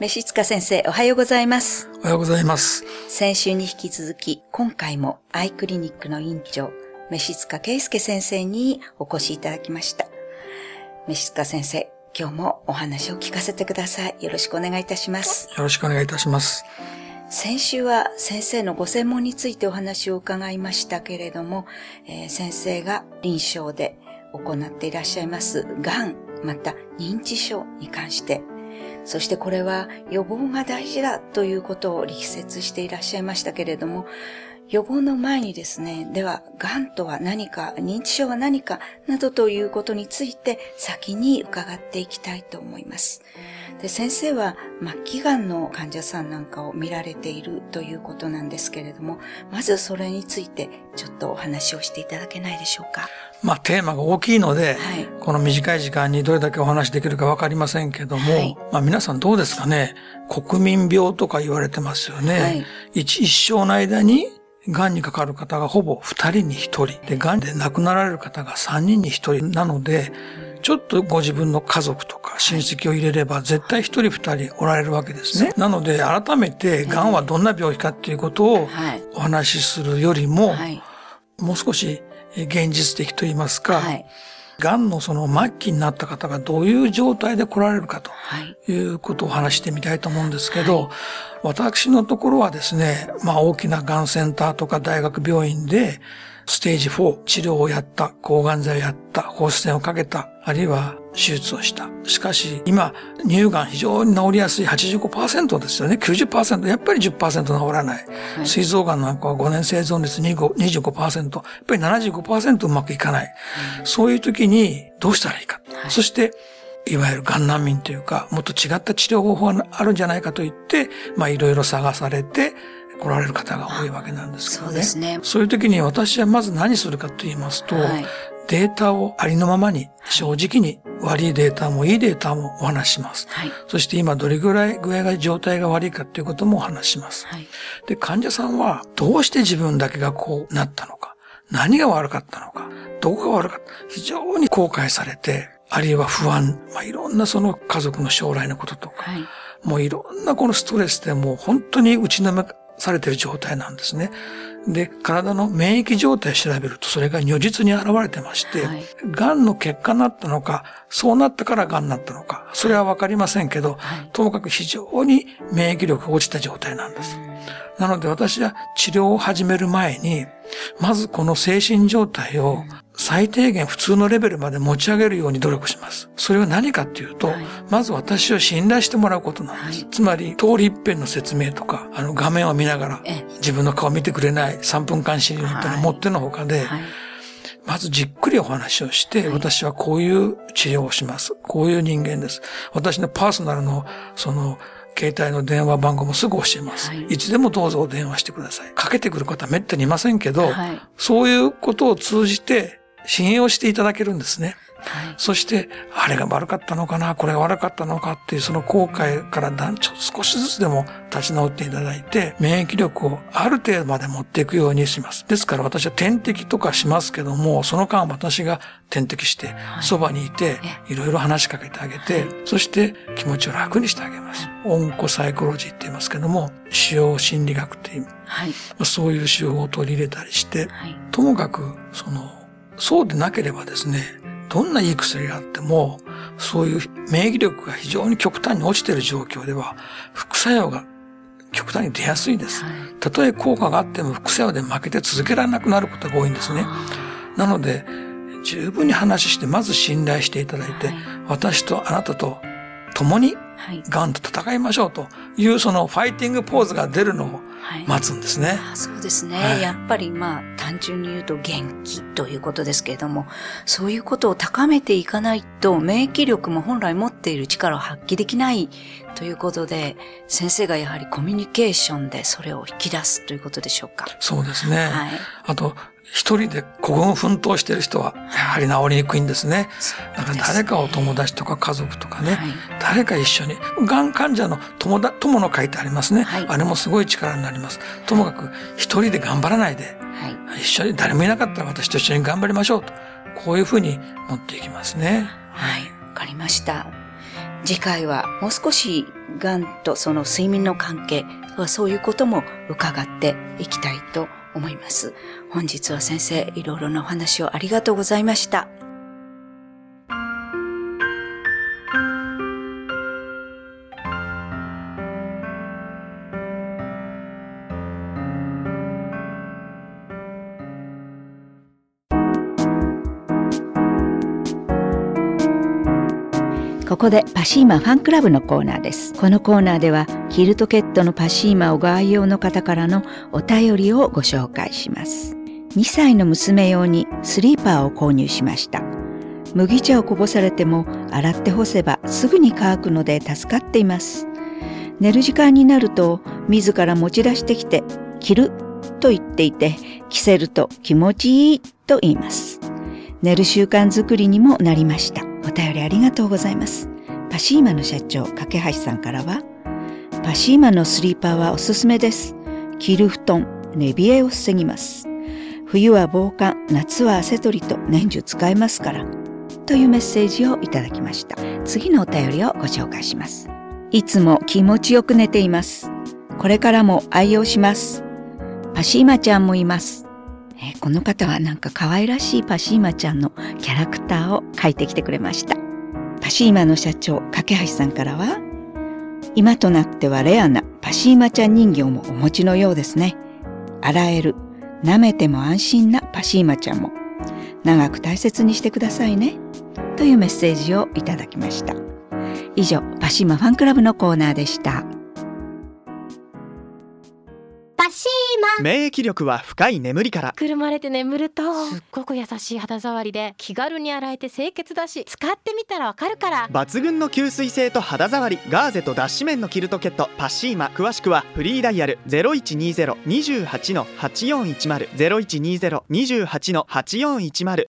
飯塚先生、おはようございます。おはようございます。先週に引き続き、今回もアイクリニックの院長、飯塚圭介先生にお越しいただきました。飯塚先生、今日もお話を聞かせてください。よろしくお願いいたします。よろしくお願いいたします。先週は先生のご専門についてお話を伺いましたけれども、えー先生が臨床で行っていらっしゃいますがん、また認知症に関して、そしてこれは予防が大事だということを力説していらっしゃいましたけれども、予防の前にですね、では、癌とは何か、認知症は何か、などということについて先に伺っていきたいと思います。で先生は末期がんの患者さんなんかを見られているということなんですけれども、まずそれについてちょっとお話をしていただけないでしょうか。まあテーマが大きいので、はいこの短い時間にどれだけお話できるかわかりませんけども、はいまあ皆さんどうですかね国民病とか言われてますよね。はい一一生の間に癌にかかる方がほぼ二人に一人で、癌で亡くなられる方が三人に一人なので、ちょっとご自分の家族とか親戚を入れれば絶対一人二人おられるわけですね。なので改めて癌はどんな病気かっていうことをはい。お話しするよりも、はい。もう少しえ現実的と言いますか、はい。癌のその末期になった方がどういう状態で来られるかとはい。いうことを話してみたいと思うんですけど、私のところはですね、まあ大きな癌センターとか大学病院で、ステージ4、治療をやった、抗がん剤をやった、放射線をかけた、あるいは手術をした。しかし、今、乳がん非常に治りやすい85%ですよね。90%。やっぱり10%治らない。はい膵臓がんなんかは5年生存率25 25%。やっぱり75%うまくいかない。そういう時にどうしたらいいか。はいそして、いわゆるがん難民というか、もっと違った治療方法があるんじゃないかと言って、まあいろいろ探されて来られる方が多いわけなんですけどね。そうですね。そういう時に私はまず何するかと言いますと、はい。データをありのままに、正直に悪いデータもいいデータもお話しします。はい。そして今どれぐらい具合が状態が悪いかということもお話しします。はい。で、患者さんはどうして自分だけがこうなったのか、何が悪かったのか、どこが悪かった、非常に後悔されて、あるいは不安、まあ、いろんなその家族の将来のこととか、はい。もういろんなこのストレスでもう本当に打ちのめされている状態なんですね。で、体の免疫状態を調べるとそれが如実に現れてまして、はい癌の結果になったのか、そうなったから癌になったのか、それはわかりませんけど、はいともかく非常に免疫力が落ちた状態なんです。なので私は治療を始める前に、まずこの精神状態を最低限普通のレベルまで持ち上げるように努力します。それは何かっていうと、はいまず私を信頼してもらうことなんです。はいつまり、通り一遍の説明とか、あの画面を見ながらええ、自分の顔を見てくれない3分間資料ってのははい持ってのほかで、はい。まずじっくりお話をして、私はこういう治療をします。こういう人間です。私のパーソナルの、その、携帯の電話番号もすぐ教えます。はいい、つでもどうぞお電話してください。かけてくる方はめったにいませんけど、はい。そういうことを通じて信用していただけるんですね。はい。そして、あれが悪かったのかな、これが悪かったのかっていうその後悔からだんちょ少しずつでも立ち直っていただいて、免疫力をある程度まで持っていくようにします。ですから私は点滴とかしますけども、その間私が点滴して、そばにいて、いろいろ話しかけてあげて、そして気持ちを楽にしてあげます。オンコサイコロジーって言いますけども、使用心理学っていう、はい。そういう手法を取り入れたりして、はい。ともかく、その、そうでなければですね、どんないい薬があっても、そういう免疫力が非常に極端に落ちている状況では、副作用が極端に出やすいです。たとえ効果があっても副作用で負けて続けられなくなることが多いんですね。なので、十分に話して、まず信頼していただいて、はい私とあなたと共にはい。癌と戦いましょうというそのファイティングポーズが出るのをはい。待つんですね。あそうですね、はいやっぱりまあ単純に言うと元気ということですけれども、そういうことを高めていかないと免疫力も本来持っている力を発揮できないということで、先生がやはりコミュニケーションでそれを引き出すということでしょうか？そうですね。はい。あと、一人で孤軍奮闘している人は、やはり治りにくいんですね。だから誰かお友達とか家族とかね、はい誰か一緒に、がん患者の友だ、友の書いてありますね、はいあれもすごい力になります。ともかく、一人で頑張らないで、はい。一緒に誰もいなかったら私と一緒に頑張りましょうと。こういうふうに持っていきますね。はい。わかりました。次回はもう少しがんとその睡眠の関係、そういうことも伺っていきたいと思います。思います本日は先生、いろいろなお話をありがとうございました。ここでパシーマファンクラブのコーナーです。このコーナーではキルトケットのパシーマをご愛用の方からのお便りをご紹介します。2歳の娘用にスリーパーを購入しました。麦茶をこぼされても洗って干せばすぐに乾くので助かっています。寝る時間になると自ら持ち出してきて着ると言っていて着せると気持ちいいと言います。寝る習慣づくりにもなりました。お便りありがとうございます。パシーマの社長、架橋さんからは、パシーマのスリーパーはおすすめです。着る布団、寝冷えを防ぎます。冬は防寒、夏は汗取りと年中使えますから。というメッセージをいただきました。次のお便りをご紹介します。いつも気持ちよく寝ています。これからも愛用します。パシーマちゃんもいます。えー、この方はなんか可愛らしいパシーマちゃんのキャラクターを描いてきてくれました。パシーマの社長、架橋さんからは、今となってはレアなパシーマちゃん人形もお持ちのようですね。洗える、舐めても安心なパシーマちゃんも長く大切にしてくださいね。というメッセージをいただきました。以上、パシーマファンクラブのコーナーでした。シーマ免疫力は深い眠りから。くるまれて眠ると。すっごく優しい肌触りで気軽に洗えて清潔だし使ってみたらわかるから。抜群の吸水性と肌触りガーゼと脱脂綿のキルトケットパシーマ詳しくはフリーダイヤル0120-28-8410 0120-28-8410